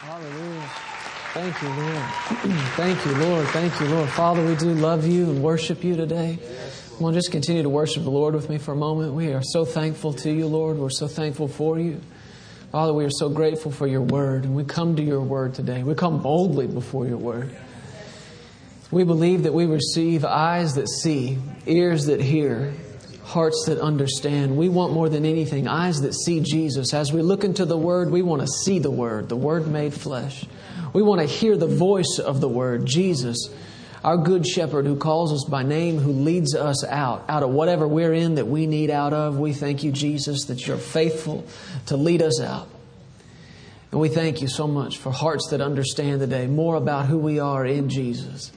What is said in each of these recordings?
Hallelujah. Thank you, Lord. Thank you, Lord. Thank you, Lord. Father, we do love you and worship you today. On, just continue to worship the Lord with me for a moment. We are so thankful to you, Lord. We're so thankful for you. Father, we are so grateful for your word, and we come to your word today. We come boldly before your word. We believe that we receive eyes that see, ears that hear, hearts that understand. We want more than anything eyes that see Jesus. As we look into the Word, we want to see the Word, the Word made flesh. We want to hear the voice of the Word, Jesus, our good shepherd who calls us by name, who leads us out, out of whatever we're in that we need out of. We thank you, Jesus, that you're faithful to lead us out. And we thank you so much for hearts that understand today more about who we are in Jesus,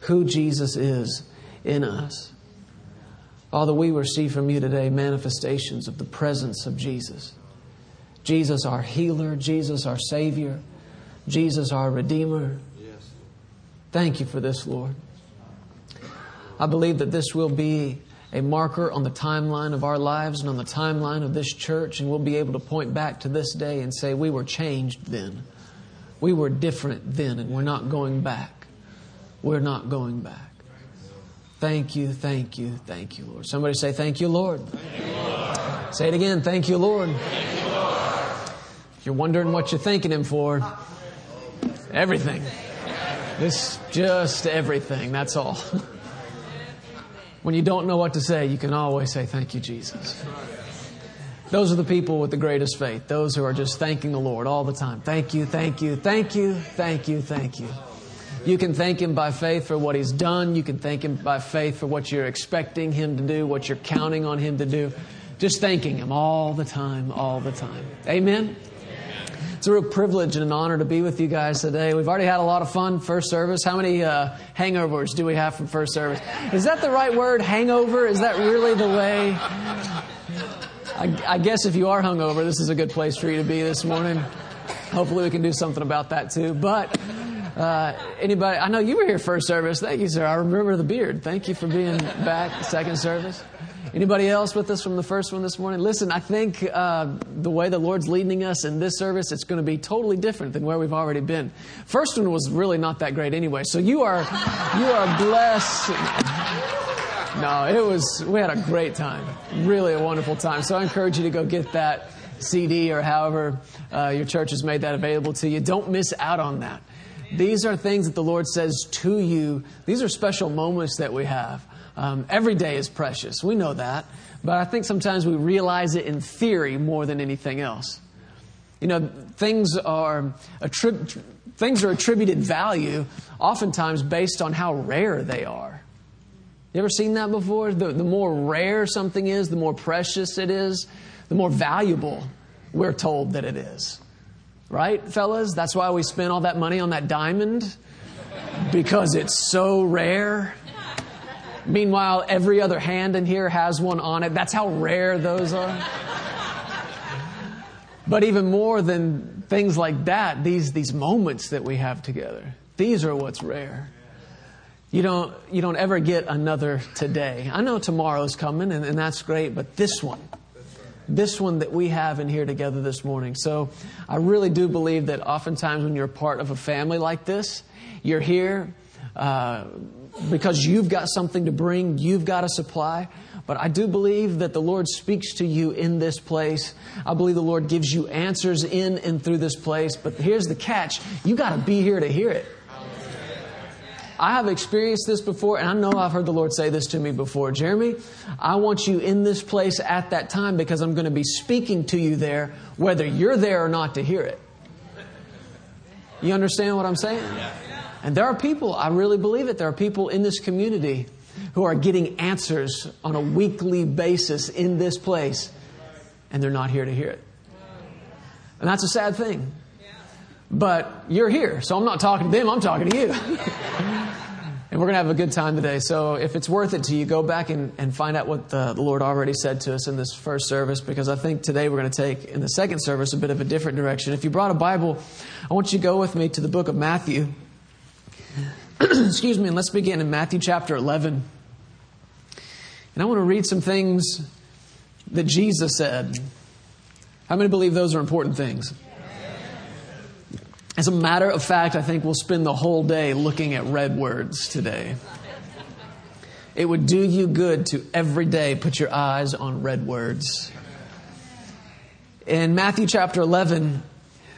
who Jesus is in us. Father, we receive from you today manifestations of the presence of Jesus. Jesus, our healer, Jesus, our Savior, Jesus, our Redeemer. Yes. Thank you for this, Lord. I believe that this will be a marker on the timeline of our lives and on the timeline of this church, and we'll be able to point back to this day and say, We were changed then. We were different then, and we're not going back. We're not going back. Thank you, thank you, thank you, Lord. Somebody say, Thank you, Lord. Thank you, Lord. Say it again, Thank you, Lord. Thank you, Lord. You're wondering what you're thanking Him for, everything. This just everything, that's all. when you don't know what to say, you can always say, Thank you, Jesus. Those are the people with the greatest faith. Those who are just thanking the Lord all the time. Thank you, thank you, thank you, thank you, thank you. You can thank Him by faith for what He's done. You can thank Him by faith for what you're expecting Him to do, what you're counting on Him to do. Just thanking Him all the time, all the time. Amen? It's a real privilege and an honor to be with you guys today. We've already had a lot of fun first service. How many uh, hangovers do we have from first service? Is that the right word, hangover? Is that really the way? I, I guess if you are hungover, this is a good place for you to be this morning. Hopefully, we can do something about that too. But uh, anybody? I know you were here first service. Thank you, sir. I remember the beard. Thank you for being back second service. Anybody else with us from the first one this morning? Listen, I think uh, the way the Lord's leading us in this service, it's going to be totally different than where we've already been. First one was really not that great anyway. So you are you are blessed. No, it was. We had a great time. Really a wonderful time. So I encourage you to go get that CD or however uh, your church has made that available to you. Don't miss out on that. These are things that the Lord says to you. These are special moments that we have. Um, every day is precious. We know that. But I think sometimes we realize it in theory more than anything else. You know, things are, attrib- things are attributed value oftentimes based on how rare they are. You ever seen that before? The, the more rare something is, the more precious it is, the more valuable we're told that it is. Right, fellas? That's why we spent all that money on that diamond. Because it's so rare. Meanwhile, every other hand in here has one on it. That's how rare those are. But even more than things like that, these, these moments that we have together, these are what's rare. You don't, you don't ever get another today. I know tomorrow's coming, and, and that's great, but this one, this one that we have in here together this morning. So I really do believe that oftentimes when you're part of a family like this, you're here uh, because you've got something to bring, you've got a supply. But I do believe that the Lord speaks to you in this place. I believe the Lord gives you answers in and through this place. But here's the catch you got to be here to hear it. I have experienced this before, and I know I've heard the Lord say this to me before. Jeremy, I want you in this place at that time because I'm going to be speaking to you there, whether you're there or not to hear it. You understand what I'm saying? And there are people, I really believe it, there are people in this community who are getting answers on a weekly basis in this place, and they're not here to hear it. And that's a sad thing. But you're here, so I'm not talking to them, I'm talking to you. and we're going to have a good time today. So if it's worth it to you, go back and, and find out what the, the Lord already said to us in this first service, because I think today we're going to take in the second service a bit of a different direction. If you brought a Bible, I want you to go with me to the book of Matthew. Excuse me, and let's begin in Matthew chapter 11. And I want to read some things that Jesus said. How many believe those are important things? As a matter of fact, I think we'll spend the whole day looking at red words today. It would do you good to every day put your eyes on red words. In Matthew chapter 11,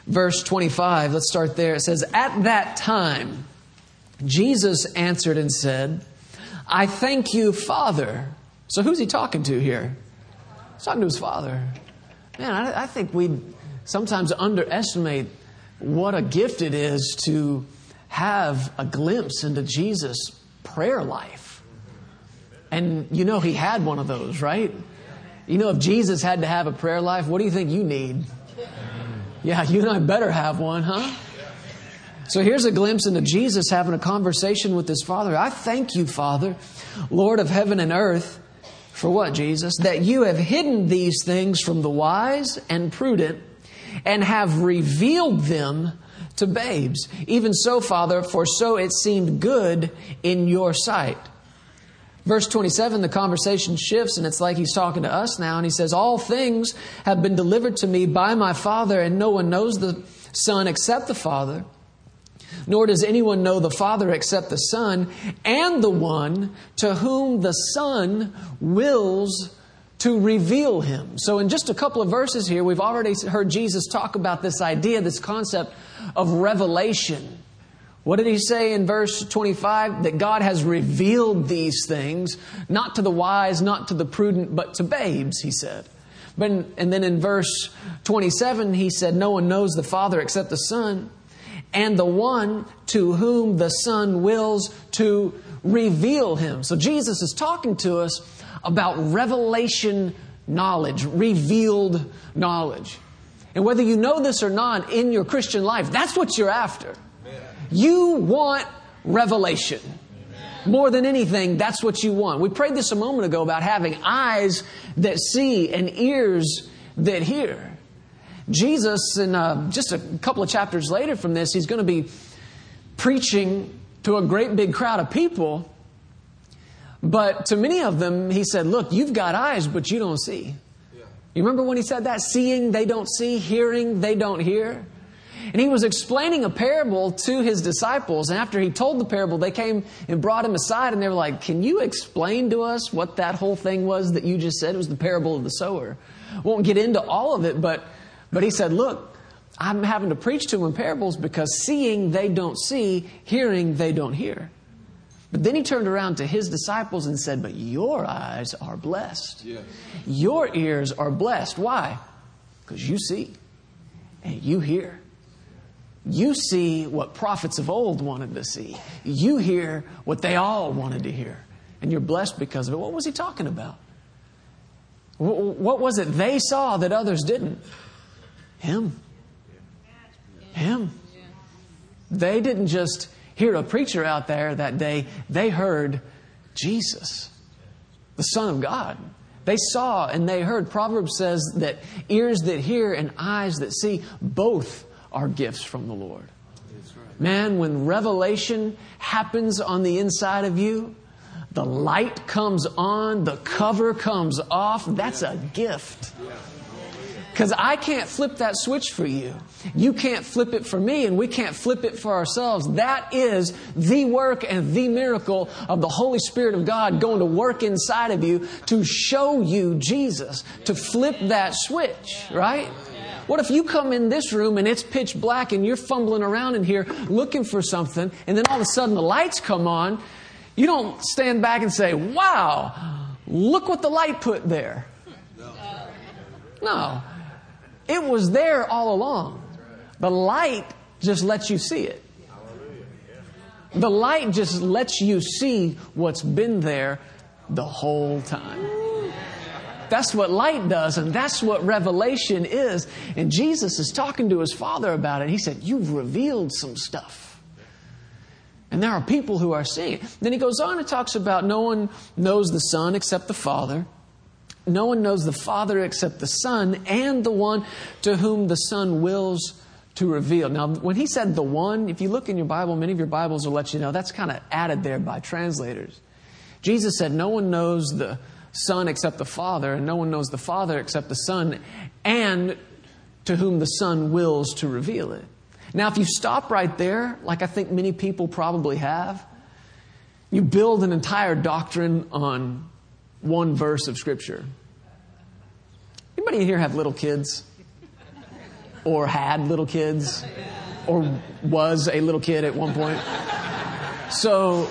verse 25, let's start there. It says, At that time, Jesus answered and said, I thank you, Father. So who's he talking to here? He's talking to his Father. Man, I, I think we sometimes underestimate what a gift it is to have a glimpse into Jesus' prayer life. And you know, he had one of those, right? You know, if Jesus had to have a prayer life, what do you think you need? Yeah, you and I better have one, huh? So here's a glimpse into Jesus having a conversation with his Father. I thank you, Father, Lord of heaven and earth, for what, Jesus? That you have hidden these things from the wise and prudent and have revealed them to babes. Even so, Father, for so it seemed good in your sight. Verse 27, the conversation shifts, and it's like he's talking to us now, and he says, All things have been delivered to me by my Father, and no one knows the Son except the Father. Nor does anyone know the Father except the Son, and the one to whom the Son wills to reveal him. So, in just a couple of verses here, we've already heard Jesus talk about this idea, this concept of revelation. What did he say in verse 25? That God has revealed these things, not to the wise, not to the prudent, but to babes, he said. But, and then in verse 27, he said, No one knows the Father except the Son, and the one to whom the Son wills to reveal him. So Jesus is talking to us about revelation knowledge, revealed knowledge. And whether you know this or not in your Christian life, that's what you're after. You want revelation. More than anything, that's what you want. We prayed this a moment ago about having eyes that see and ears that hear. Jesus, in uh, just a couple of chapters later from this, he's going to be preaching to a great big crowd of people. But to many of them, he said, Look, you've got eyes, but you don't see. You remember when he said that? Seeing, they don't see. Hearing, they don't hear. And he was explaining a parable to his disciples. And after he told the parable, they came and brought him aside and they were like, Can you explain to us what that whole thing was that you just said? It was the parable of the sower. Won't get into all of it, but, but he said, Look, I'm having to preach to them in parables because seeing they don't see, hearing they don't hear. But then he turned around to his disciples and said, But your eyes are blessed. Yes. Your ears are blessed. Why? Because you see and you hear. You see what prophets of old wanted to see. You hear what they all wanted to hear. And you're blessed because of it. What was he talking about? What was it they saw that others didn't? Him. Him. They didn't just hear a preacher out there that day, they heard Jesus, the Son of God. They saw and they heard. Proverbs says that ears that hear and eyes that see both are gifts from the Lord. Man, when revelation happens on the inside of you, the light comes on, the cover comes off. That's a gift. Because I can't flip that switch for you. You can't flip it for me, and we can't flip it for ourselves. That is the work and the miracle of the Holy Spirit of God going to work inside of you to show you Jesus, to flip that switch, right? What if you come in this room and it's pitch black and you're fumbling around in here looking for something, and then all of a sudden the lights come on? You don't stand back and say, Wow, look what the light put there. No. It was there all along. The light just lets you see it. The light just lets you see what's been there the whole time. That's what light does, and that's what revelation is. And Jesus is talking to his father about it. He said, You've revealed some stuff. And there are people who are seeing it. Then he goes on and talks about no one knows the Son except the Father. No one knows the Father except the Son and the one to whom the Son wills to reveal. Now, when he said the one, if you look in your Bible, many of your Bibles will let you know that's kind of added there by translators. Jesus said, No one knows the Son except the Father, and no one knows the Father except the Son, and to whom the Son wills to reveal it. Now, if you stop right there, like I think many people probably have, you build an entire doctrine on one verse of Scripture. Anybody in here have little kids? Or had little kids? Or was a little kid at one point? So,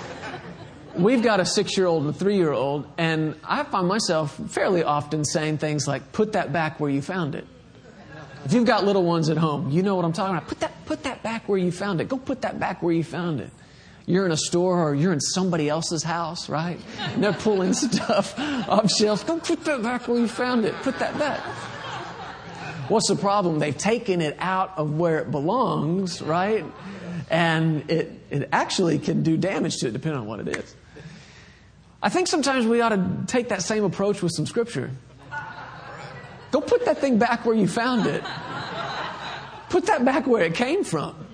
we've got a six year old and a three year old, and I find myself fairly often saying things like, put that back where you found it. If you've got little ones at home, you know what I'm talking about. Put that, put that back where you found it. Go put that back where you found it. You're in a store or you're in somebody else's house, right? And they're pulling stuff off shelves. Don't put that back where you found it. Put that back. What's the problem? They've taken it out of where it belongs, right? And it, it actually can do damage to it depending on what it is. I think sometimes we ought to take that same approach with some scripture. Go put that thing back where you found it. Put that back where it came from.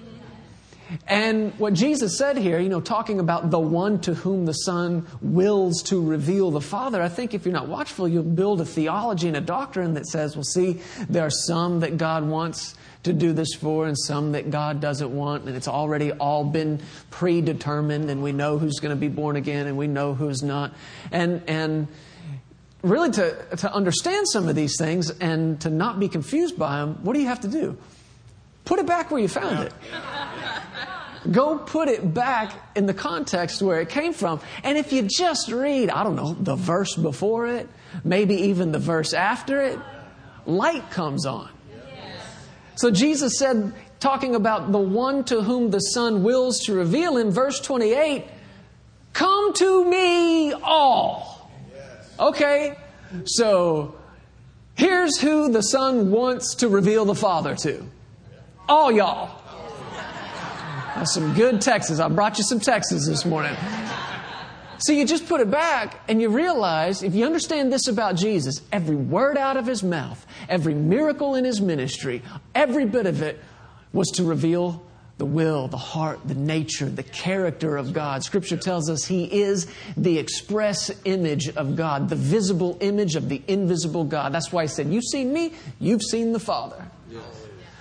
And what Jesus said here, you know, talking about the one to whom the Son wills to reveal the Father, I think if you're not watchful, you'll build a theology and a doctrine that says, well, see, there are some that God wants to do this for and some that God doesn't want, and it's already all been predetermined, and we know who's going to be born again and we know who's not. And, and, really to, to understand some of these things and to not be confused by them, what do you have to do? Put it back where you found it. Go put it back in the context where it came from. And if you just read, I don't know, the verse before it, maybe even the verse after it, light comes on. So Jesus said, talking about the one to whom the Son wills to reveal in verse 28, Come to me all. Okay, so here's who the Son wants to reveal the Father to. All y'all. That's some good Texas. I brought you some Texas this morning. So you just put it back and you realize, if you understand this about Jesus, every word out of his mouth, every miracle in his ministry, every bit of it was to reveal the will, the heart, the nature, the character of God. Scripture tells us He is the express image of God, the visible image of the invisible God. That's why He said, You've seen me, you've seen the Father.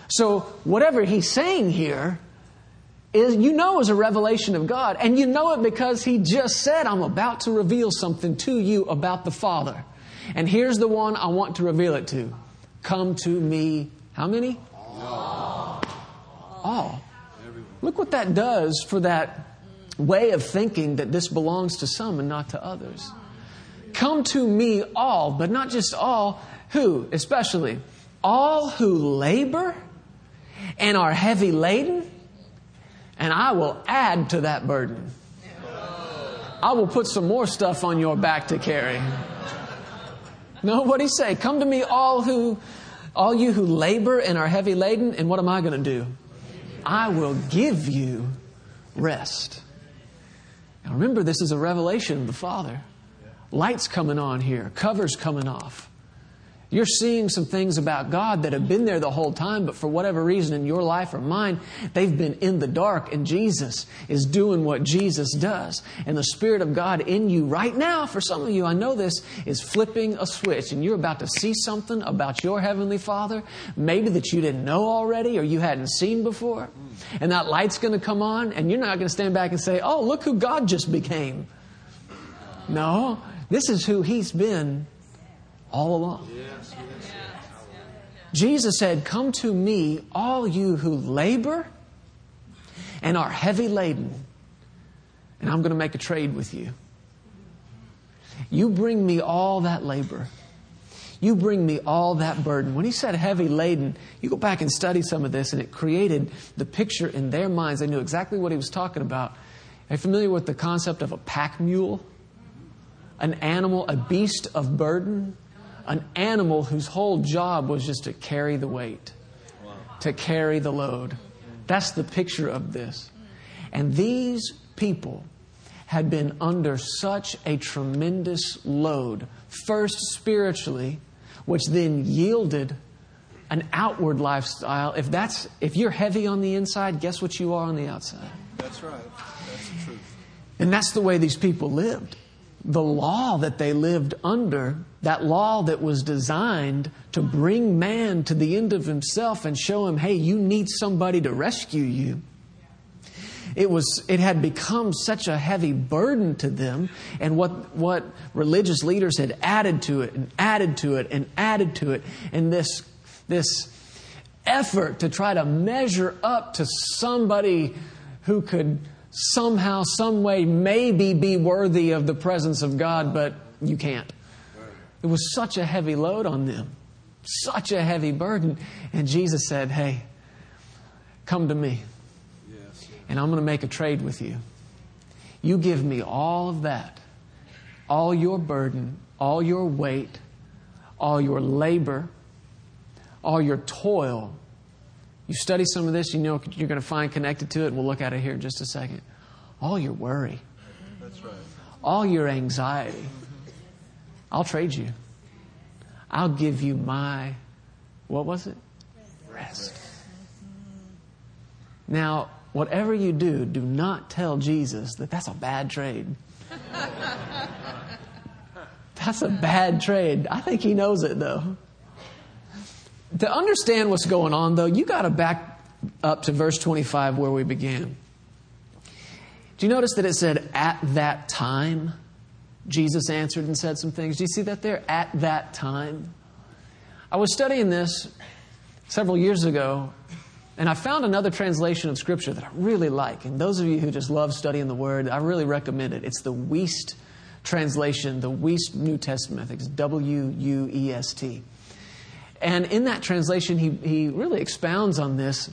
So, whatever He's saying here is, you know, is a revelation of God. And you know it because He just said, I'm about to reveal something to you about the Father. And here's the one I want to reveal it to. Come to me. How many? All. All. Look what that does for that way of thinking that this belongs to some and not to others. Come to me all, but not just all, who especially? All who labor and are heavy laden, and I will add to that burden. I will put some more stuff on your back to carry. No, what he say? Come to me all who all you who labor and are heavy laden, and what am I going to do? I will give you rest. Now remember, this is a revelation of the Father. Lights coming on here, covers coming off. You're seeing some things about God that have been there the whole time, but for whatever reason in your life or mine, they've been in the dark, and Jesus is doing what Jesus does. And the Spirit of God in you right now, for some of you, I know this, is flipping a switch, and you're about to see something about your Heavenly Father, maybe that you didn't know already or you hadn't seen before. And that light's going to come on, and you're not going to stand back and say, Oh, look who God just became. No, this is who He's been all along. Jesus said, Come to me, all you who labor and are heavy laden, and I'm going to make a trade with you. You bring me all that labor. You bring me all that burden. When he said heavy laden, you go back and study some of this, and it created the picture in their minds. They knew exactly what he was talking about. Are you familiar with the concept of a pack mule? An animal, a beast of burden? An animal whose whole job was just to carry the weight, to carry the load. That's the picture of this. And these people had been under such a tremendous load, first spiritually, which then yielded an outward lifestyle. If that's if you're heavy on the inside, guess what you are on the outside? That's right. That's the truth. And that's the way these people lived. The law that they lived under, that law that was designed to bring man to the end of himself and show him, hey, you need somebody to rescue you. It was it had become such a heavy burden to them, and what what religious leaders had added to it and added to it and added to it, and this this effort to try to measure up to somebody who could somehow, some way, maybe be worthy of the presence of God, but you can't. It was such a heavy load on them, such a heavy burden. And Jesus said, Hey, come to me, and I'm going to make a trade with you. You give me all of that, all your burden, all your weight, all your labor, all your toil you study some of this, you know you're going to find connected to it, and we'll look at it here in just a second. All your worry, That's right. all your anxiety, I'll trade you. I'll give you my, what was it? Rest. Now, whatever you do, do not tell Jesus that that's a bad trade. That's a bad trade. I think he knows it though. To understand what's going on though, you got to back up to verse 25 where we began. Do you notice that it said, at that time? Jesus answered and said some things. Do you see that there? At that time. I was studying this several years ago, and I found another translation of Scripture that I really like. And those of you who just love studying the Word, I really recommend it. It's the Wuest translation, the Wuest New Testament. I think it's W U E S T. And in that translation, he, he really expounds on this.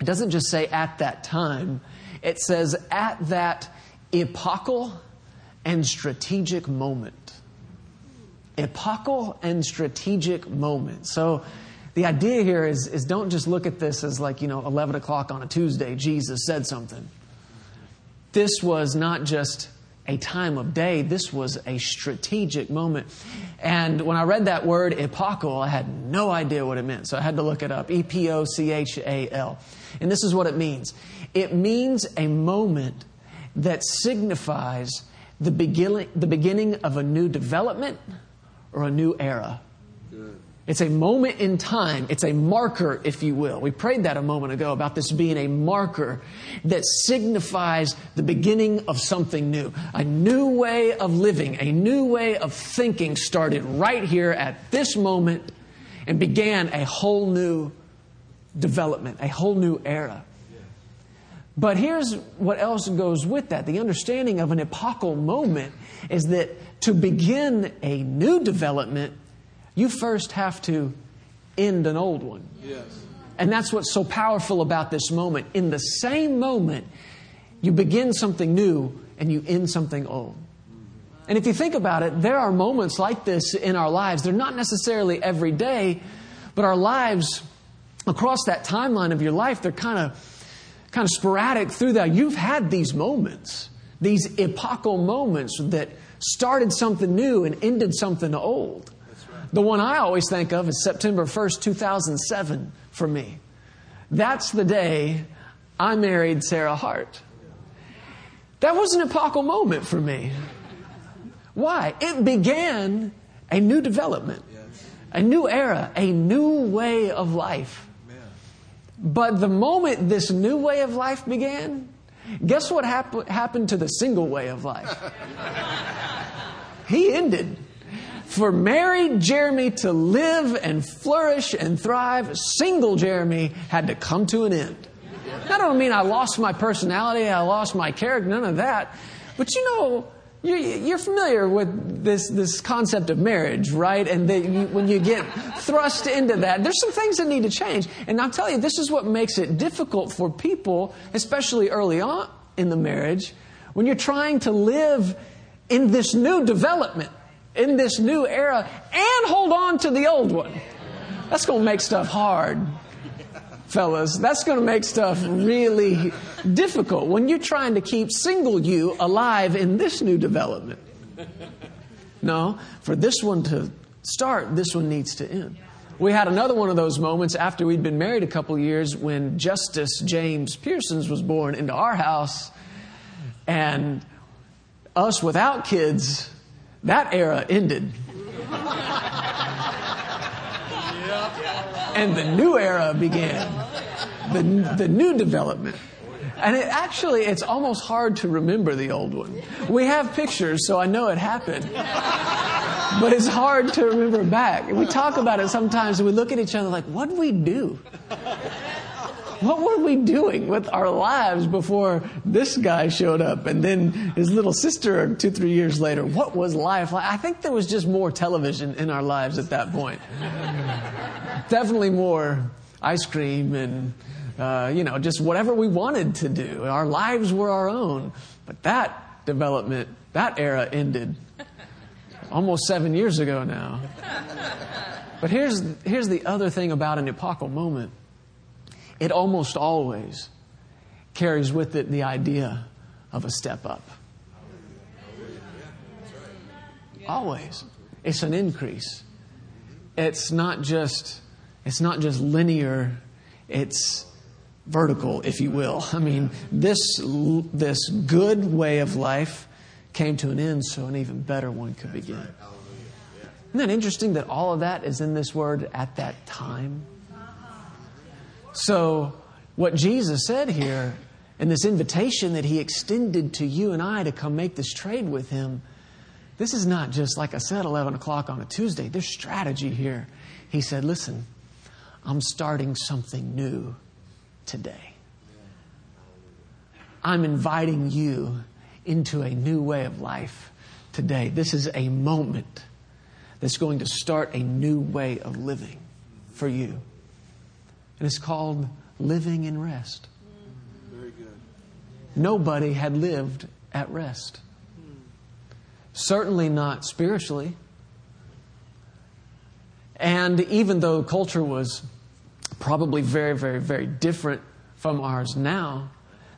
It doesn't just say at that time, it says at that epochal and strategic moment. Epochal and strategic moment. So the idea here is, is don't just look at this as like, you know, 11 o'clock on a Tuesday, Jesus said something. This was not just a time of day, this was a strategic moment. And when I read that word epochal, I had no idea what it meant. So I had to look it up E P O C H A L. And this is what it means it means a moment that signifies the beginning, the beginning of a new development or a new era. Good. It's a moment in time. It's a marker, if you will. We prayed that a moment ago about this being a marker that signifies the beginning of something new. A new way of living, a new way of thinking started right here at this moment and began a whole new development, a whole new era. But here's what else goes with that. The understanding of an epochal moment is that to begin a new development, you first have to end an old one. Yes. And that's what's so powerful about this moment. In the same moment, you begin something new and you end something old. And if you think about it, there are moments like this in our lives. They're not necessarily every day, but our lives across that timeline of your life, they're kind of kind of sporadic through that. You've had these moments, these epochal moments that started something new and ended something old. The one I always think of is September 1st, 2007 for me. That's the day I married Sarah Hart. That was an epochal moment for me. Why? It began a new development, a new era, a new way of life. But the moment this new way of life began, guess what hap- happened to the single way of life? he ended. For married Jeremy to live and flourish and thrive, single Jeremy had to come to an end. I don't mean I lost my personality, I lost my character, none of that. But you know, you're familiar with this, this concept of marriage, right? And you, when you get thrust into that, there's some things that need to change. And I'll tell you, this is what makes it difficult for people, especially early on in the marriage, when you're trying to live in this new development, in this new era, and hold on to the old one. That's going to make stuff hard fellas. That's going to make stuff really difficult when you're trying to keep single you alive in this new development. No, for this one to start, this one needs to end. We had another one of those moments after we'd been married a couple years when Justice James Pearsons was born into our house, and us without kids that era ended. And the new era began. The, the new development. And it actually, it's almost hard to remember the old one. We have pictures, so I know it happened. But it's hard to remember back. We talk about it sometimes and we look at each other like, what did we do? What were we doing with our lives before this guy showed up and then his little sister two, three years later? What was life like? I think there was just more television in our lives at that point. Definitely more ice cream and uh, you know, just whatever we wanted to do. Our lives were our own. But that development, that era ended almost seven years ago now. But here's, here's the other thing about an epochal moment it almost always carries with it the idea of a step up. Always. It's an increase. It's not just it's not just linear, it's vertical, if you will. I mean, this, this good way of life came to an end, so an even better one could begin. Isn't that interesting that all of that is in this word at that time? So, what Jesus said here and this invitation that he extended to you and I to come make this trade with him, this is not just, like I said, 11 o'clock on a Tuesday. There's strategy here. He said, Listen, I'm starting something new today. I'm inviting you into a new way of life today. This is a moment that's going to start a new way of living for you. And it's called living in rest. Very good. Nobody had lived at rest. Certainly not spiritually. And even though culture was probably very, very, very different from ours now,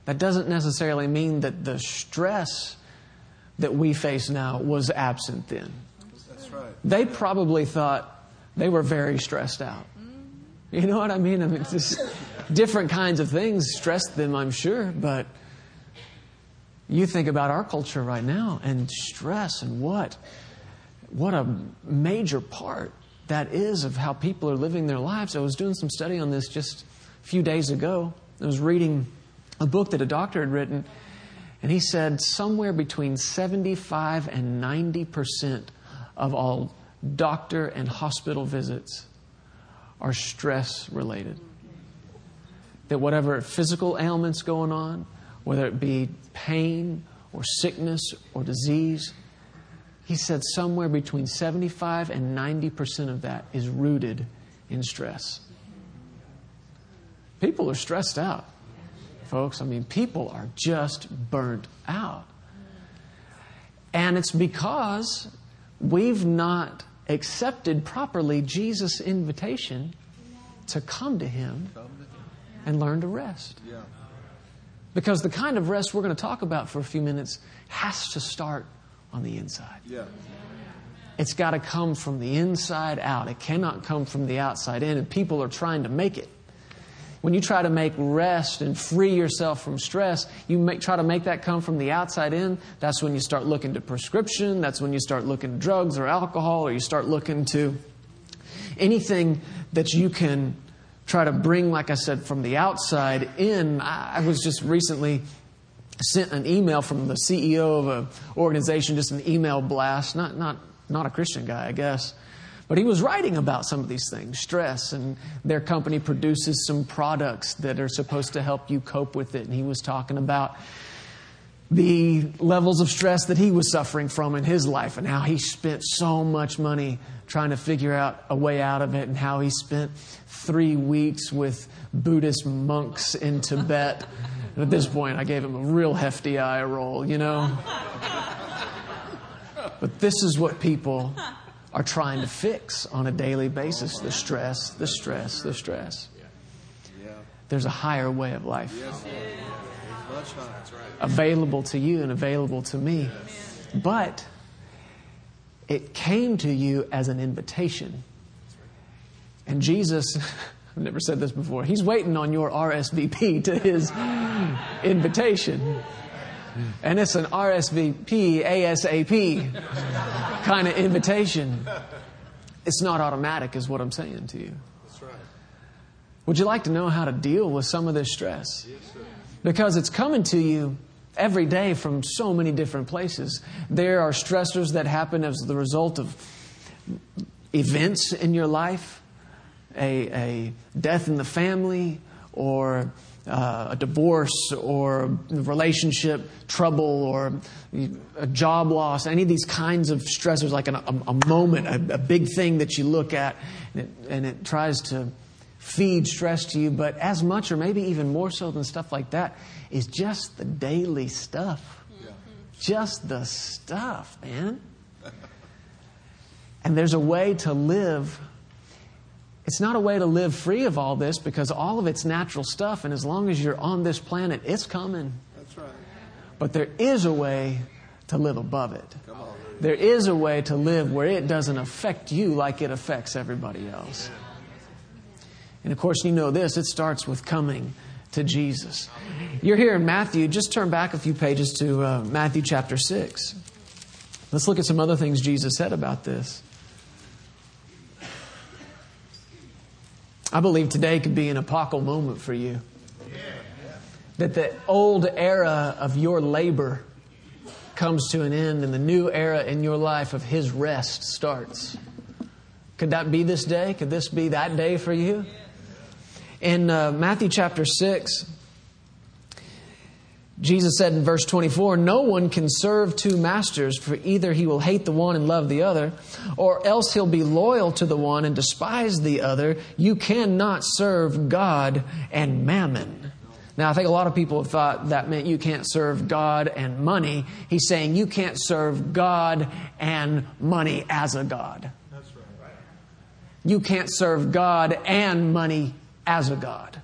that doesn't necessarily mean that the stress that we face now was absent then. That's right. They probably thought they were very stressed out. You know what I mean? I mean, just different kinds of things stressed them, I'm sure, but you think about our culture right now and stress and what what a major part that is of how people are living their lives. I was doing some study on this just a few days ago. I was reading a book that a doctor had written, and he said somewhere between 75 and 90 percent of all doctor and hospital visits are stress related. That whatever physical ailments going on, whether it be pain or sickness or disease, he said somewhere between 75 and 90% of that is rooted in stress. People are stressed out, folks. I mean, people are just burnt out. And it's because we've not accepted properly Jesus' invitation to come to Him and learn to rest. Because the kind of rest we're going to talk about for a few minutes has to start on the inside. Yeah. It's got to come from the inside out. It cannot come from the outside in. And people are trying to make it. When you try to make rest and free yourself from stress, you make, try to make that come from the outside in. That's when you start looking to prescription. That's when you start looking to drugs or alcohol, or you start looking to anything that you can try to bring, like I said, from the outside in. I was just recently sent an email from the CEO of an organization, just an email blast, not, not, not a Christian guy, I guess. But he was writing about some of these things, stress, and their company produces some products that are supposed to help you cope with it. And he was talking about the levels of stress that he was suffering from in his life and how he spent so much money trying to figure out a way out of it and how he spent three weeks with Buddhist monks in Tibet. And at this point, I gave him a real hefty eye roll, you know? But this is what people are trying to fix on a daily basis the stress, the stress, the stress. There's a higher way of life available to you and available to me. But it came to you as an invitation. And Jesus, I've never said this before, he's waiting on your RSVP to his invitation. And it's an RSVP, ASAP kind of invitation. It's not automatic, is what I'm saying to you. That's right. Would you like to know how to deal with some of this stress? Yes, sir. Because it's coming to you every day from so many different places. There are stressors that happen as the result of events in your life, a, a death in the family, or uh, a divorce, or relationship trouble, or a job loss, any of these kinds of stressors, like an, a, a, moment, a, a, big thing that you look at, and it, and it tries to feed stress to you, but as much or maybe even more so than stuff like that is just the daily stuff. Yeah. Just the stuff, man. and there's a way to live. It's not a way to live free of all this because all of it's natural stuff, and as long as you're on this planet, it's coming. That's right. But there is a way to live above it. There is a way to live where it doesn't affect you like it affects everybody else. And of course, you know this it starts with coming to Jesus. You're here in Matthew. Just turn back a few pages to uh, Matthew chapter 6. Let's look at some other things Jesus said about this. I believe today could be an epochal moment for you. That the old era of your labor comes to an end and the new era in your life of His rest starts. Could that be this day? Could this be that day for you? In uh, Matthew chapter 6, Jesus said in verse 24, No one can serve two masters, for either he will hate the one and love the other, or else he'll be loyal to the one and despise the other. You cannot serve God and mammon. Now, I think a lot of people have thought that meant you can't serve God and money. He's saying you can't serve God and money as a God. That's right. You can't serve God and money as a God.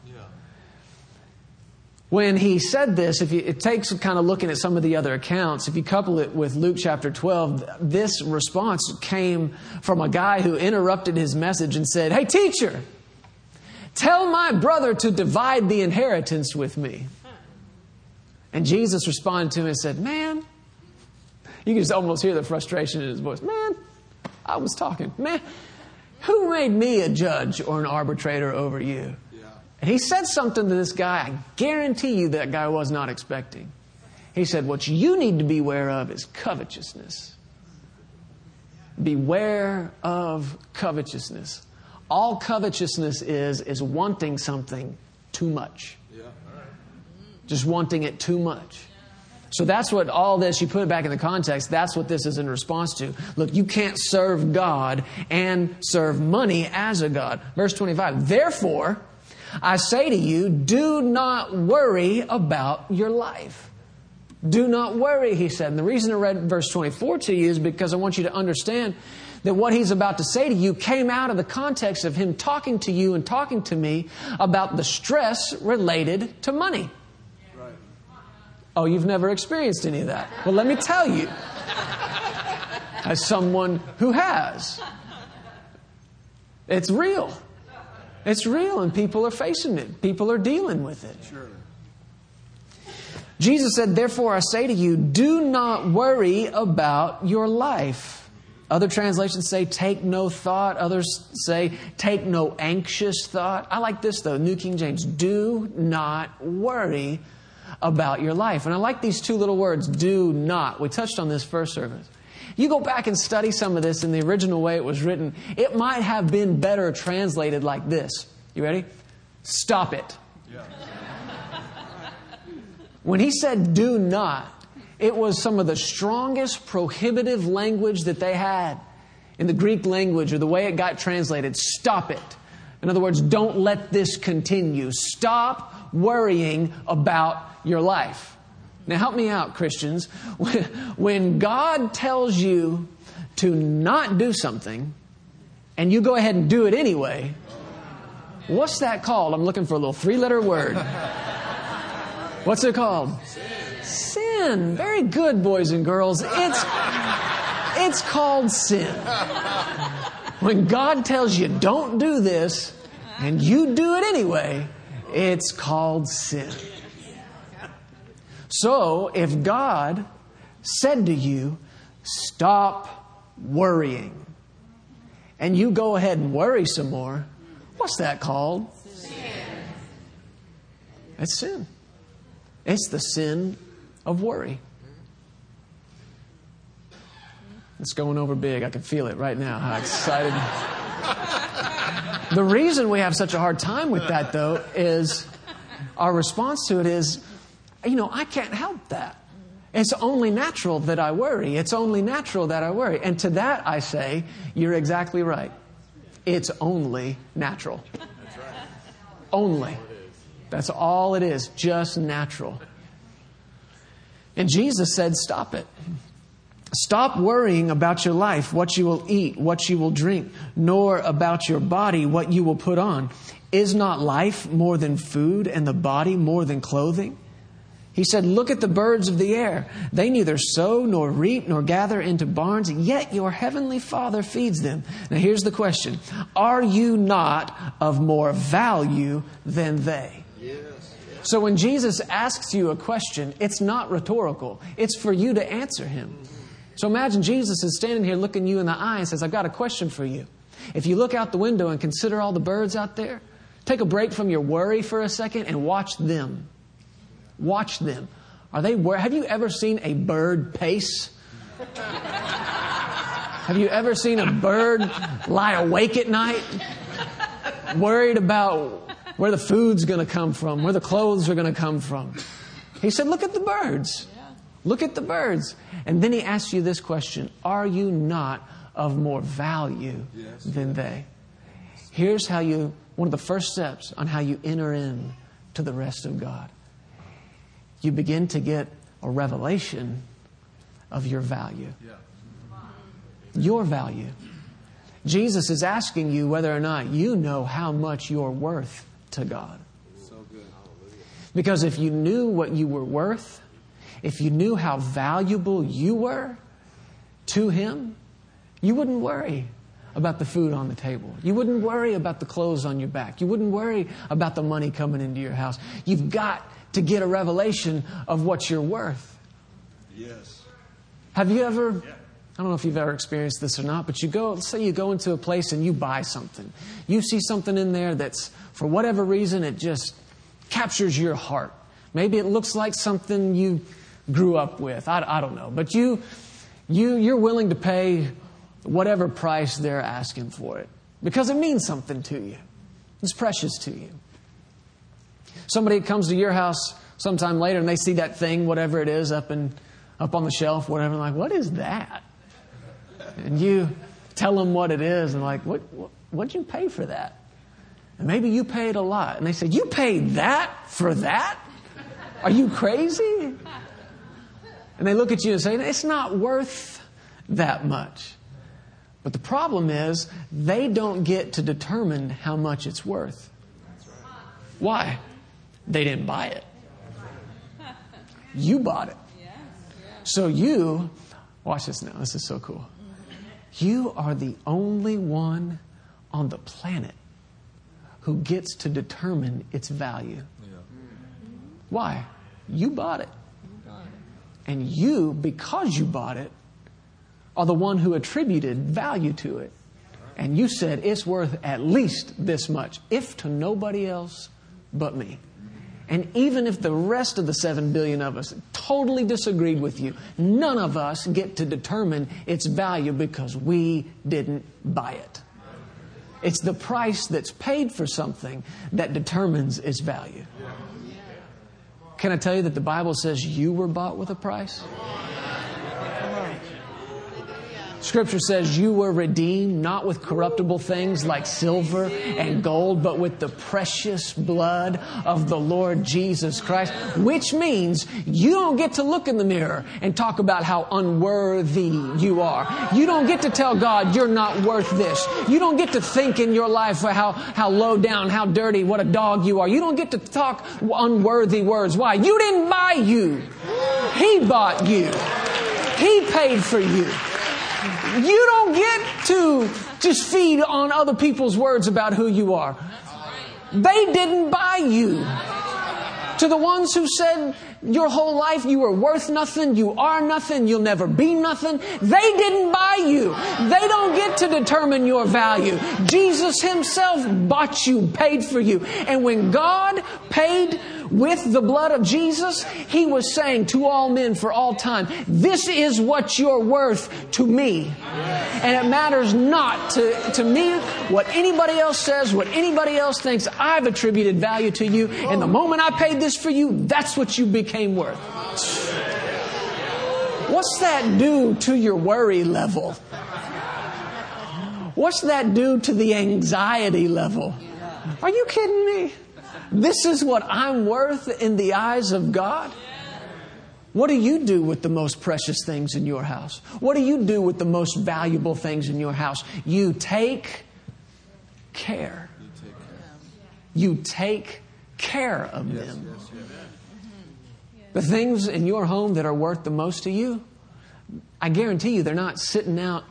When he said this, if you, it takes kind of looking at some of the other accounts, if you couple it with Luke chapter 12, this response came from a guy who interrupted his message and said, Hey, teacher, tell my brother to divide the inheritance with me. And Jesus responded to him and said, Man, you can just almost hear the frustration in his voice. Man, I was talking. Man, who made me a judge or an arbitrator over you? And he said something to this guy I guarantee you that guy was not expecting. He said, What you need to beware of is covetousness. Beware of covetousness. All covetousness is, is wanting something too much. Just wanting it too much. So that's what all this, you put it back in the context, that's what this is in response to. Look, you can't serve God and serve money as a God. Verse 25, therefore, I say to you, do not worry about your life. Do not worry, he said. And the reason I read verse 24 to you is because I want you to understand that what he's about to say to you came out of the context of him talking to you and talking to me about the stress related to money. Right. Oh, you've never experienced any of that. Well, let me tell you, as someone who has, it's real. It's real, and people are facing it. People are dealing with it. Sure. Jesus said, Therefore, I say to you, do not worry about your life. Other translations say, take no thought. Others say, take no anxious thought. I like this though, New King James. Do not worry about your life. And I like these two little words, do not. We touched on this first service. You go back and study some of this in the original way it was written, it might have been better translated like this. You ready? Stop it. Yeah. When he said do not, it was some of the strongest prohibitive language that they had in the Greek language or the way it got translated. Stop it. In other words, don't let this continue. Stop worrying about your life. Now, help me out, Christians. When God tells you to not do something and you go ahead and do it anyway, what's that called? I'm looking for a little three letter word. What's it called? Sin. Sin. Very good, boys and girls. It's, it's called sin. When God tells you don't do this and you do it anyway, it's called sin. So if God said to you, stop worrying, and you go ahead and worry some more, what's that called? Sin. It's sin. It's the sin of worry. It's going over big. I can feel it right now, how excited. the reason we have such a hard time with that, though, is our response to it is, you know, I can't help that. It's only natural that I worry. It's only natural that I worry. And to that I say, you're exactly right. It's only natural. That's right. Only. That's all it is, just natural. And Jesus said, Stop it. Stop worrying about your life, what you will eat, what you will drink, nor about your body, what you will put on. Is not life more than food and the body more than clothing? He said, Look at the birds of the air. They neither sow nor reap nor gather into barns, yet your heavenly Father feeds them. Now here's the question Are you not of more value than they? Yes. So when Jesus asks you a question, it's not rhetorical, it's for you to answer him. So imagine Jesus is standing here looking you in the eye and says, I've got a question for you. If you look out the window and consider all the birds out there, take a break from your worry for a second and watch them. Watch them. Are they have you ever seen a bird pace? have you ever seen a bird lie awake at night worried about where the food's going to come from, where the clothes are going to come from? He said, "Look at the birds. Look at the birds." And then he asks you this question, "Are you not of more value than they?" Here's how you one of the first steps on how you enter in to the rest of God you begin to get a revelation of your value. Your value. Jesus is asking you whether or not you know how much you're worth to God. Because if you knew what you were worth, if you knew how valuable you were to Him, you wouldn't worry about the food on the table. You wouldn't worry about the clothes on your back. You wouldn't worry about the money coming into your house. You've got to get a revelation of what you're worth. Yes. Have you ever, I don't know if you've ever experienced this or not, but you go, let's say you go into a place and you buy something. You see something in there that's, for whatever reason, it just captures your heart. Maybe it looks like something you grew up with. I, I don't know. But you, you, you're willing to pay whatever price they're asking for it because it means something to you. It's precious to you. Somebody comes to your house sometime later and they see that thing, whatever it is, up and up on the shelf, whatever, and like, what is that? And you tell them what it is, and like, what, what what'd you pay for that? And maybe you paid a lot. And they said, You paid that for that? Are you crazy? And they look at you and say, It's not worth that much. But the problem is, they don't get to determine how much it's worth. Why? They didn't buy it. You bought it. So you, watch this now. This is so cool. You are the only one on the planet who gets to determine its value. Why? You bought it. And you, because you bought it, are the one who attributed value to it. And you said it's worth at least this much, if to nobody else but me. And even if the rest of the 7 billion of us totally disagreed with you, none of us get to determine its value because we didn't buy it. It's the price that's paid for something that determines its value. Can I tell you that the Bible says you were bought with a price? Scripture says you were redeemed not with corruptible things like silver and gold, but with the precious blood of the Lord Jesus Christ, which means you don't get to look in the mirror and talk about how unworthy you are. You don't get to tell God you're not worth this. You don't get to think in your life how, how low down, how dirty, what a dog you are. You don't get to talk unworthy words. Why? You didn't buy you. He bought you. He paid for you. You don't get to just feed on other people's words about who you are. They didn't buy you To the ones who said your whole life you were worth nothing, you are nothing, you'll never be nothing, they didn't buy you. They don't get to determine your value. Jesus Himself bought you, paid for you. And when God paid with the blood of Jesus, He was saying to all men for all time, This is what you're worth to me. And it matters not to, to me what anybody else says, what anybody else thinks. I've attributed value to you. And the moment I paid this for you, that's what you became worth. What's that do to your worry level? What's that do to the anxiety level? Are you kidding me? This is what I'm worth in the eyes of God? What do you do with the most precious things in your house? What do you do with the most valuable things in your house? You take care. You take care of them. The things in your home that are worth the most to you, I guarantee you they're not sitting out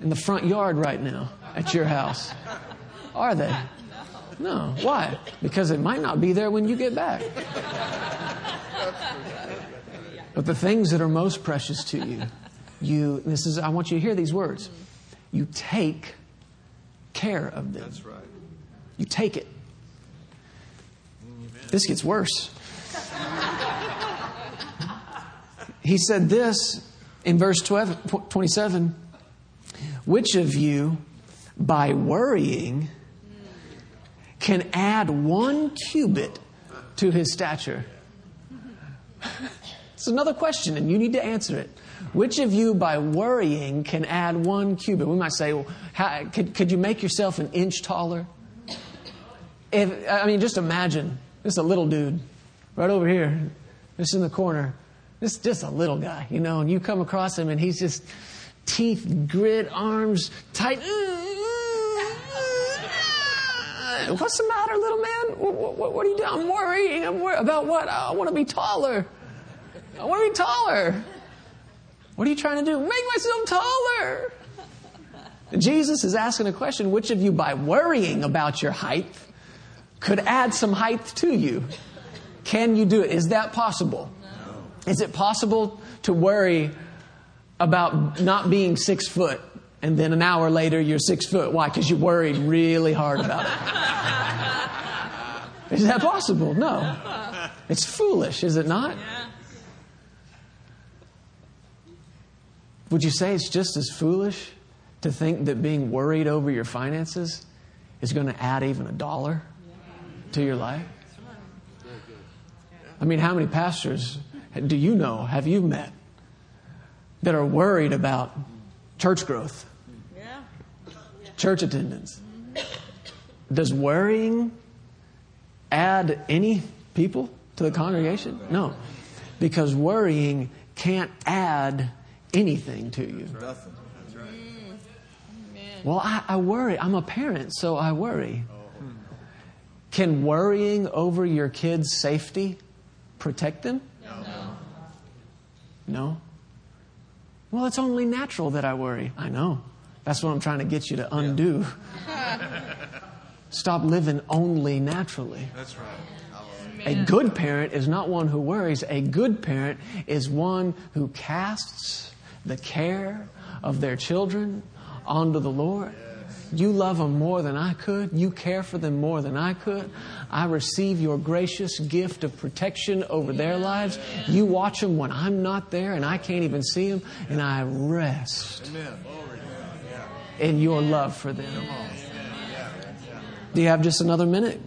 in the front yard right now at your house. Are they? No. Why? Because it might not be there when you get back. But the things that are most precious to you, you this is I want you to hear these words. You take care of them. That's right. You take it. This gets worse. he said this in verse 12, 27 Which of you, by worrying, can add one cubit to his stature? It's another question, and you need to answer it. Which of you, by worrying, can add one cubit? We might say, well, how, could, could you make yourself an inch taller? If, I mean, just imagine this a little dude right over here, just in the corner. This is just a little guy, you know, and you come across him and he's just teeth, grit, arms tight. Uh, what's the matter, little man? What, what, what are you doing? I'm worrying. I'm worried about what? I want to be taller. I want to be taller. What are you trying to do? Make myself taller. Jesus is asking a question which of you, by worrying about your height, could add some height to you? Can you do it? Is that possible? No. Is it possible to worry about not being six foot and then an hour later you're six foot? Why? Because you worried really hard about it. Is that possible? No. It's foolish, is it not? Would you say it's just as foolish to think that being worried over your finances is going to add even a dollar to your life? I mean, how many pastors do you know, have you met, that are worried about church growth, church attendance? Does worrying add any people to the congregation? No, because worrying can't add anything to you. Nothing. Mm. Well, I, I, worry. I'm a parent, so I worry. Can worrying over your kids' safety protect them? No. No? Well, it's only natural that I worry. I know. That's what I'm trying to get you to undo. Stop living only naturally. That's right. A good parent is not one who worries. A good parent is one who casts the care of their children onto the Lord. You love them more than I could. You care for them more than I could. I receive your gracious gift of protection over their lives. You watch them when I'm not there and I can't even see them, and I rest in your love for them. Do you have just another minute?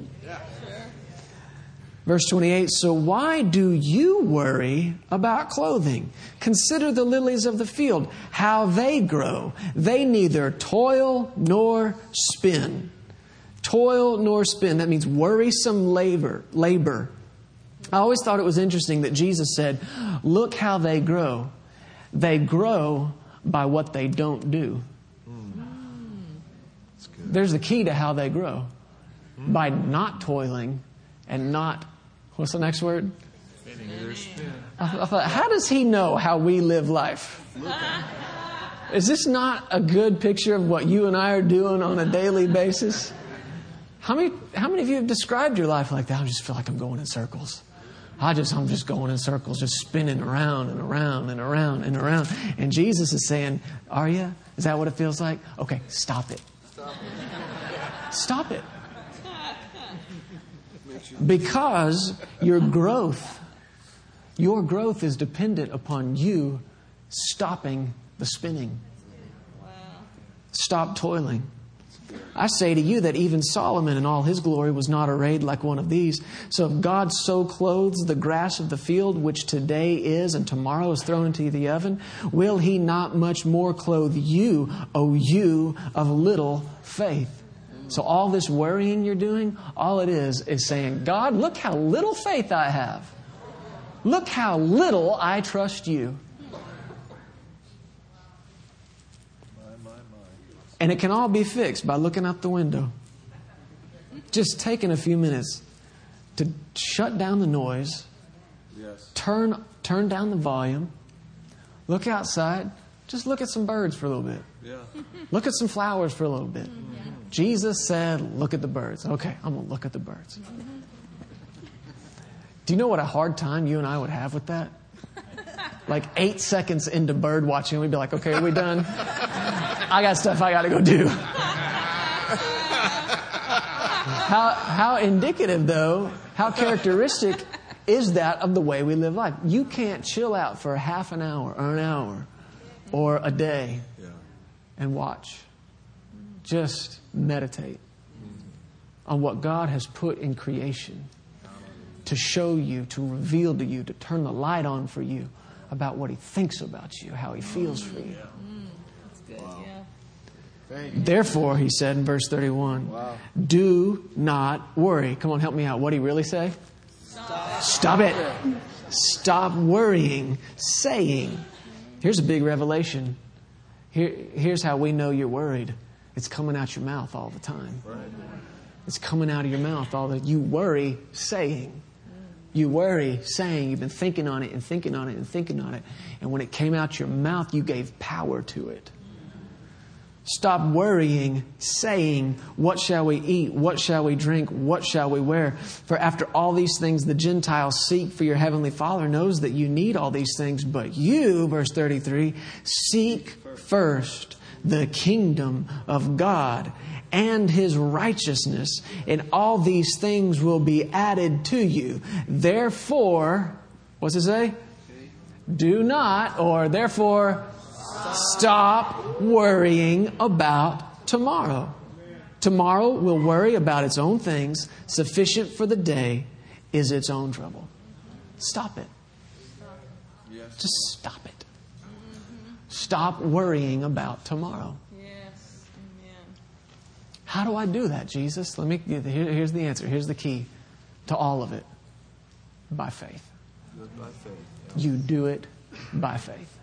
Verse 28 So why do you worry about clothing? Consider the lilies of the field, how they grow. They neither toil nor spin. Toil nor spin. That means worrisome labor. labor. I always thought it was interesting that Jesus said, Look how they grow. They grow by what they don't do. Mm. There's the key to how they grow by not toiling and not What's the next word? I thought, how does he know how we live life? Is this not a good picture of what you and I are doing on a daily basis? How many, how many of you have described your life like that? I just feel like I'm going in circles. I just, I'm just going in circles, just spinning around and around and around and around. And Jesus is saying, Are you? Is that what it feels like? Okay, stop it. Stop it. Stop it. Because your growth, your growth is dependent upon you stopping the spinning. Stop toiling. I say to you that even Solomon in all his glory was not arrayed like one of these. So if God so clothes the grass of the field, which today is and tomorrow is thrown into the oven, will he not much more clothe you, O you of little faith? So all this worrying you're doing, all it is is saying, God, look how little faith I have. Look how little I trust you. And it can all be fixed by looking out the window. Just taking a few minutes to shut down the noise, yes. turn, turn down the volume, look outside, just look at some birds for a little bit. Yeah. Look at some flowers for a little bit. Jesus said, Look at the birds. Okay, I'm going to look at the birds. Do you know what a hard time you and I would have with that? Like eight seconds into bird watching, we'd be like, Okay, are we done? I got stuff I got to go do. how, how indicative, though, how characteristic is that of the way we live life? You can't chill out for half an hour or an hour or a day and watch. Just meditate on what God has put in creation to show you, to reveal to you, to turn the light on for you about what He thinks about you, how He feels for you. Therefore, he said in verse 31, wow. do not worry. Come on, help me out. What did he really say? Stop, Stop it. Stop worrying, saying. Here's a big revelation. Here, here's how we know you're worried it's coming out your mouth all the time. It's coming out of your mouth all the You worry, saying. You worry, saying. You've been thinking on it and thinking on it and thinking on it. And when it came out your mouth, you gave power to it. Stop worrying, saying, What shall we eat? What shall we drink? What shall we wear? For after all these things the Gentiles seek, for your heavenly Father knows that you need all these things. But you, verse 33, seek first the kingdom of God and his righteousness, and all these things will be added to you. Therefore, what's it say? Do not, or therefore, Stop worrying about tomorrow. Tomorrow will worry about its own things. Sufficient for the day is its own trouble. Stop it. Just stop it. Stop worrying about tomorrow. Yes. Amen. How do I do that, Jesus? Let me. here's the answer. Here's the key to all of it. By faith. By faith yeah. You do it by faith.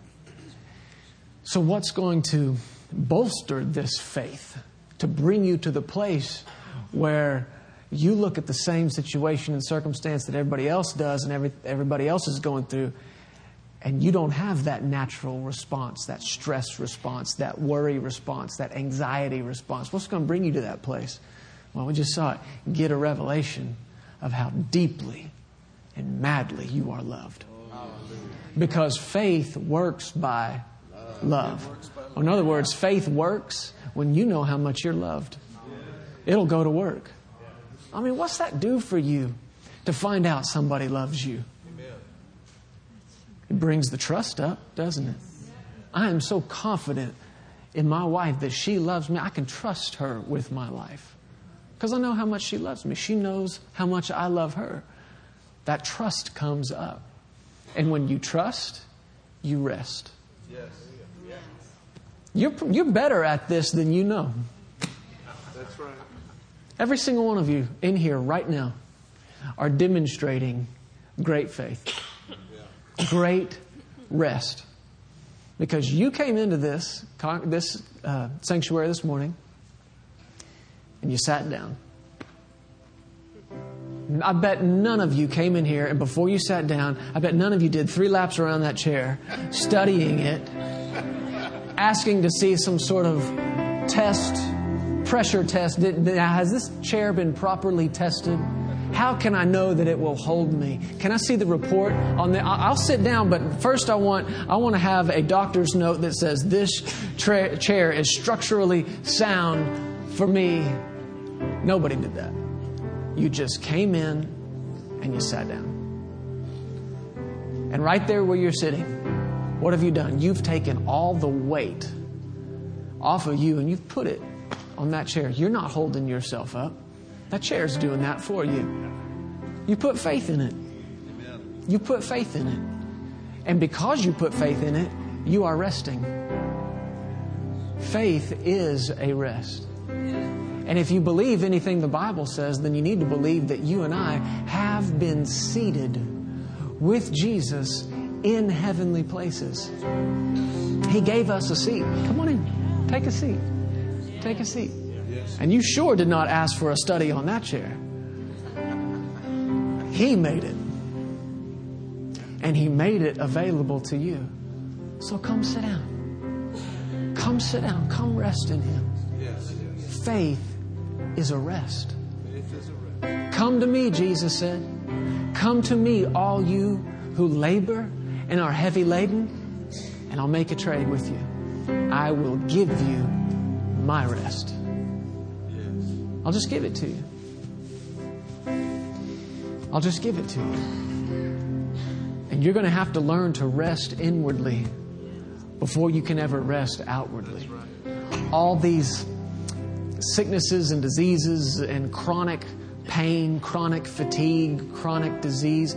So, what's going to bolster this faith to bring you to the place where you look at the same situation and circumstance that everybody else does and every, everybody else is going through, and you don't have that natural response, that stress response, that worry response, that anxiety response? What's going to bring you to that place? Well, we just saw it. Get a revelation of how deeply and madly you are loved. Because faith works by love. In other words, faith works when you know how much you're loved. It'll go to work. I mean, what's that do for you to find out somebody loves you? It brings the trust up, doesn't it? I am so confident in my wife that she loves me. I can trust her with my life because I know how much she loves me. She knows how much I love her. That trust comes up. And when you trust, you rest. Yes. You're, you're better at this than you know. That's right. Every single one of you in here right now are demonstrating great faith, great rest. Because you came into this, this uh, sanctuary this morning and you sat down. I bet none of you came in here and before you sat down, I bet none of you did three laps around that chair, studying it, asking to see some sort of test, pressure test. Did, has this chair been properly tested? How can I know that it will hold me? Can I see the report on the? I'll sit down, but first I want I want to have a doctor's note that says this tra- chair is structurally sound for me. Nobody did that. You just came in and you sat down. And right there where you're sitting, what have you done? You've taken all the weight off of you and you've put it on that chair. You're not holding yourself up. That chair's doing that for you. You put faith in it. You put faith in it. And because you put faith in it, you are resting. Faith is a rest. And if you believe anything the Bible says, then you need to believe that you and I have been seated with Jesus in heavenly places. He gave us a seat. Come on in. Take a seat. Take a seat. And you sure did not ask for a study on that chair. He made it. And He made it available to you. So come sit down. Come sit down. Come rest in Him. Faith is a rest. Come to me, Jesus said. Come to me, all you who labor and are heavy laden, and I'll make a trade with you. I will give you my rest. I'll just give it to you. I'll just give it to you. And you're going to have to learn to rest inwardly before you can ever rest outwardly. All these sicknesses and diseases and chronic pain, chronic fatigue, chronic disease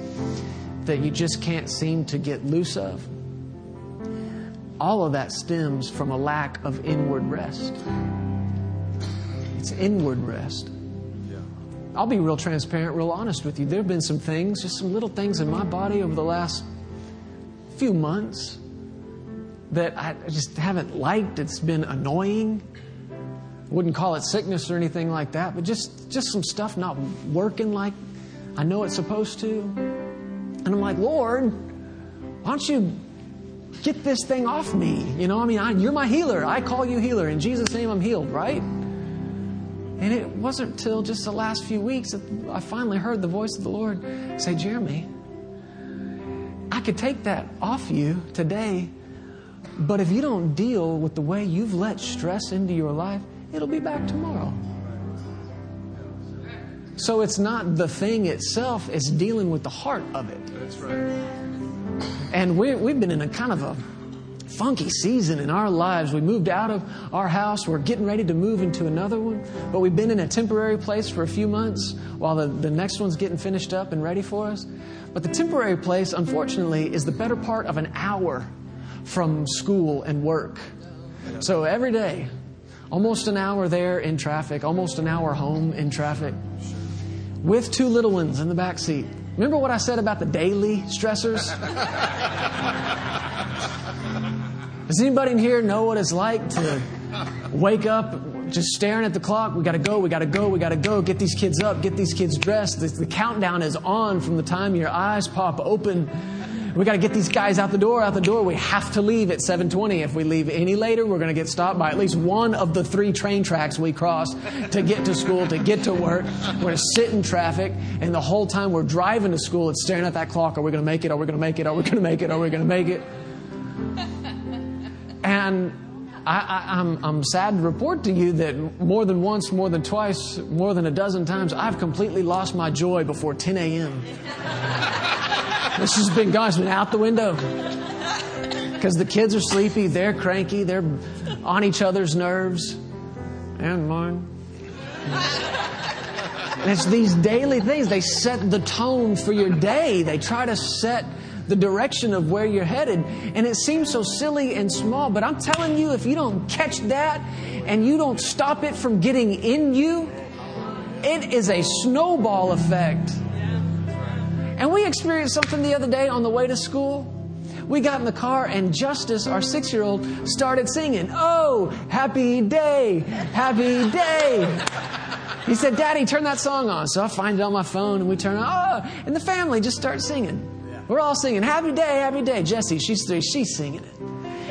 that you just can't seem to get loose of. All of that stems from a lack of inward rest. It's inward rest. I'll be real transparent, real honest with you. There have been some things, just some little things in my body over the last few months that I just haven't liked. It's been annoying. Wouldn't call it sickness or anything like that, but just just some stuff not working like I know it's supposed to. And I'm like, Lord, why don't you get this thing off me? You know, I mean, I, you're my healer. I call you healer. In Jesus' name, I'm healed, right? And it wasn't till just the last few weeks that I finally heard the voice of the Lord say, Jeremy, I could take that off you today, but if you don't deal with the way you've let stress into your life, it'll be back tomorrow. So it's not the thing itself, it's dealing with the heart of it. That's right. And we, we've been in a kind of a funky season in our lives. We moved out of our house. We're getting ready to move into another one. But we've been in a temporary place for a few months while the, the next one's getting finished up and ready for us. But the temporary place, unfortunately, is the better part of an hour from school and work. So every day, almost an hour there in traffic, almost an hour home in traffic, with two little ones in the back seat. Remember what I said about the daily stressors? Does anybody in here know what it's like to wake up just staring at the clock? We got to go, we got to go, we got to go. Get these kids up, get these kids dressed. The, the countdown is on from the time your eyes pop open. We got to get these guys out the door, out the door. We have to leave at 7:20. If we leave any later, we're going to get stopped by at least one of the three train tracks we cross to get to school, to get to work. We're going to sit in traffic, and the whole time we're driving to school, it's staring at that clock. Are we going to make it? Are we going to make it? Are we going to make it? Are we going to make it? And I, am I'm, I'm sad to report to you that more than once, more than twice, more than a dozen times, I've completely lost my joy before 10 a.m. This has been. It's been out the window. Because the kids are sleepy, they're cranky, they're on each other's nerves. And mine. And it's these daily things. They set the tone for your day. They try to set the direction of where you're headed. And it seems so silly and small, but I'm telling you, if you don't catch that and you don't stop it from getting in you, it is a snowball effect. And we experienced something the other day on the way to school. We got in the car and Justice, our six year old, started singing, Oh, happy day, happy day. He said, Daddy, turn that song on. So I find it on my phone and we turn it on. Oh, and the family just starts singing. We're all singing, Happy Day, Happy Day. Jesse, she's, she's singing it.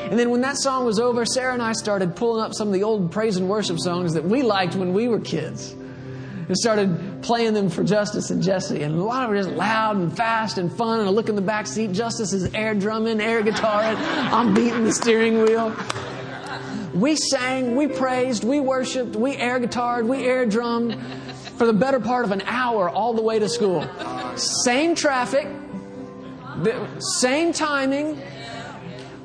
And then when that song was over, Sarah and I started pulling up some of the old praise and worship songs that we liked when we were kids. and started playing them for Justice and Jesse. And a lot of were just loud and fast and fun. And I look in the back seat, Justice is air drumming, air guitaring. I'm beating the steering wheel. We sang, we praised, we worshiped, we air guitared, we air drummed for the better part of an hour all the way to school. Same traffic, same timing,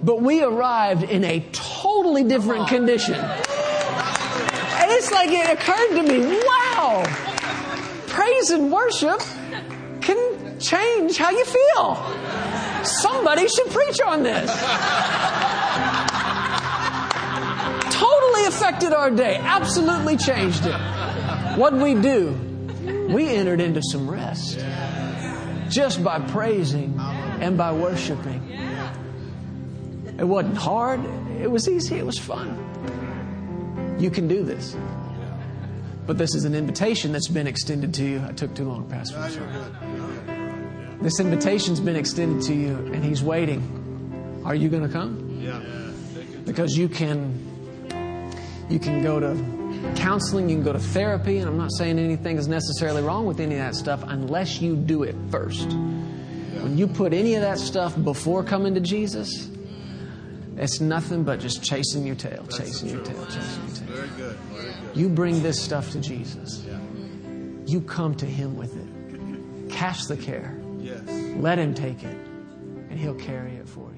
but we arrived in a totally different condition. And it's like it occurred to me wow, praise and worship can change how you feel. Somebody should preach on this. totally affected our day, absolutely changed it. What we do, we entered into some rest just by praising and by worshiping. It wasn't hard, it was easy, it was fun. You can do this. But this is an invitation that's been extended to you. I took too long, Pastor. This invitation's been extended to you, and He's waiting. Are you going to come? Yeah. Because you can, you can go to counseling, you can go to therapy, and I'm not saying anything is necessarily wrong with any of that stuff unless you do it first. When you put any of that stuff before coming to Jesus, it's nothing but just chasing your tail, chasing your tail, chasing your tail. Very good. Very good. You bring this stuff to Jesus. You come to Him with it. Cast the care. Yes. Let Him take it, and He'll carry it for you.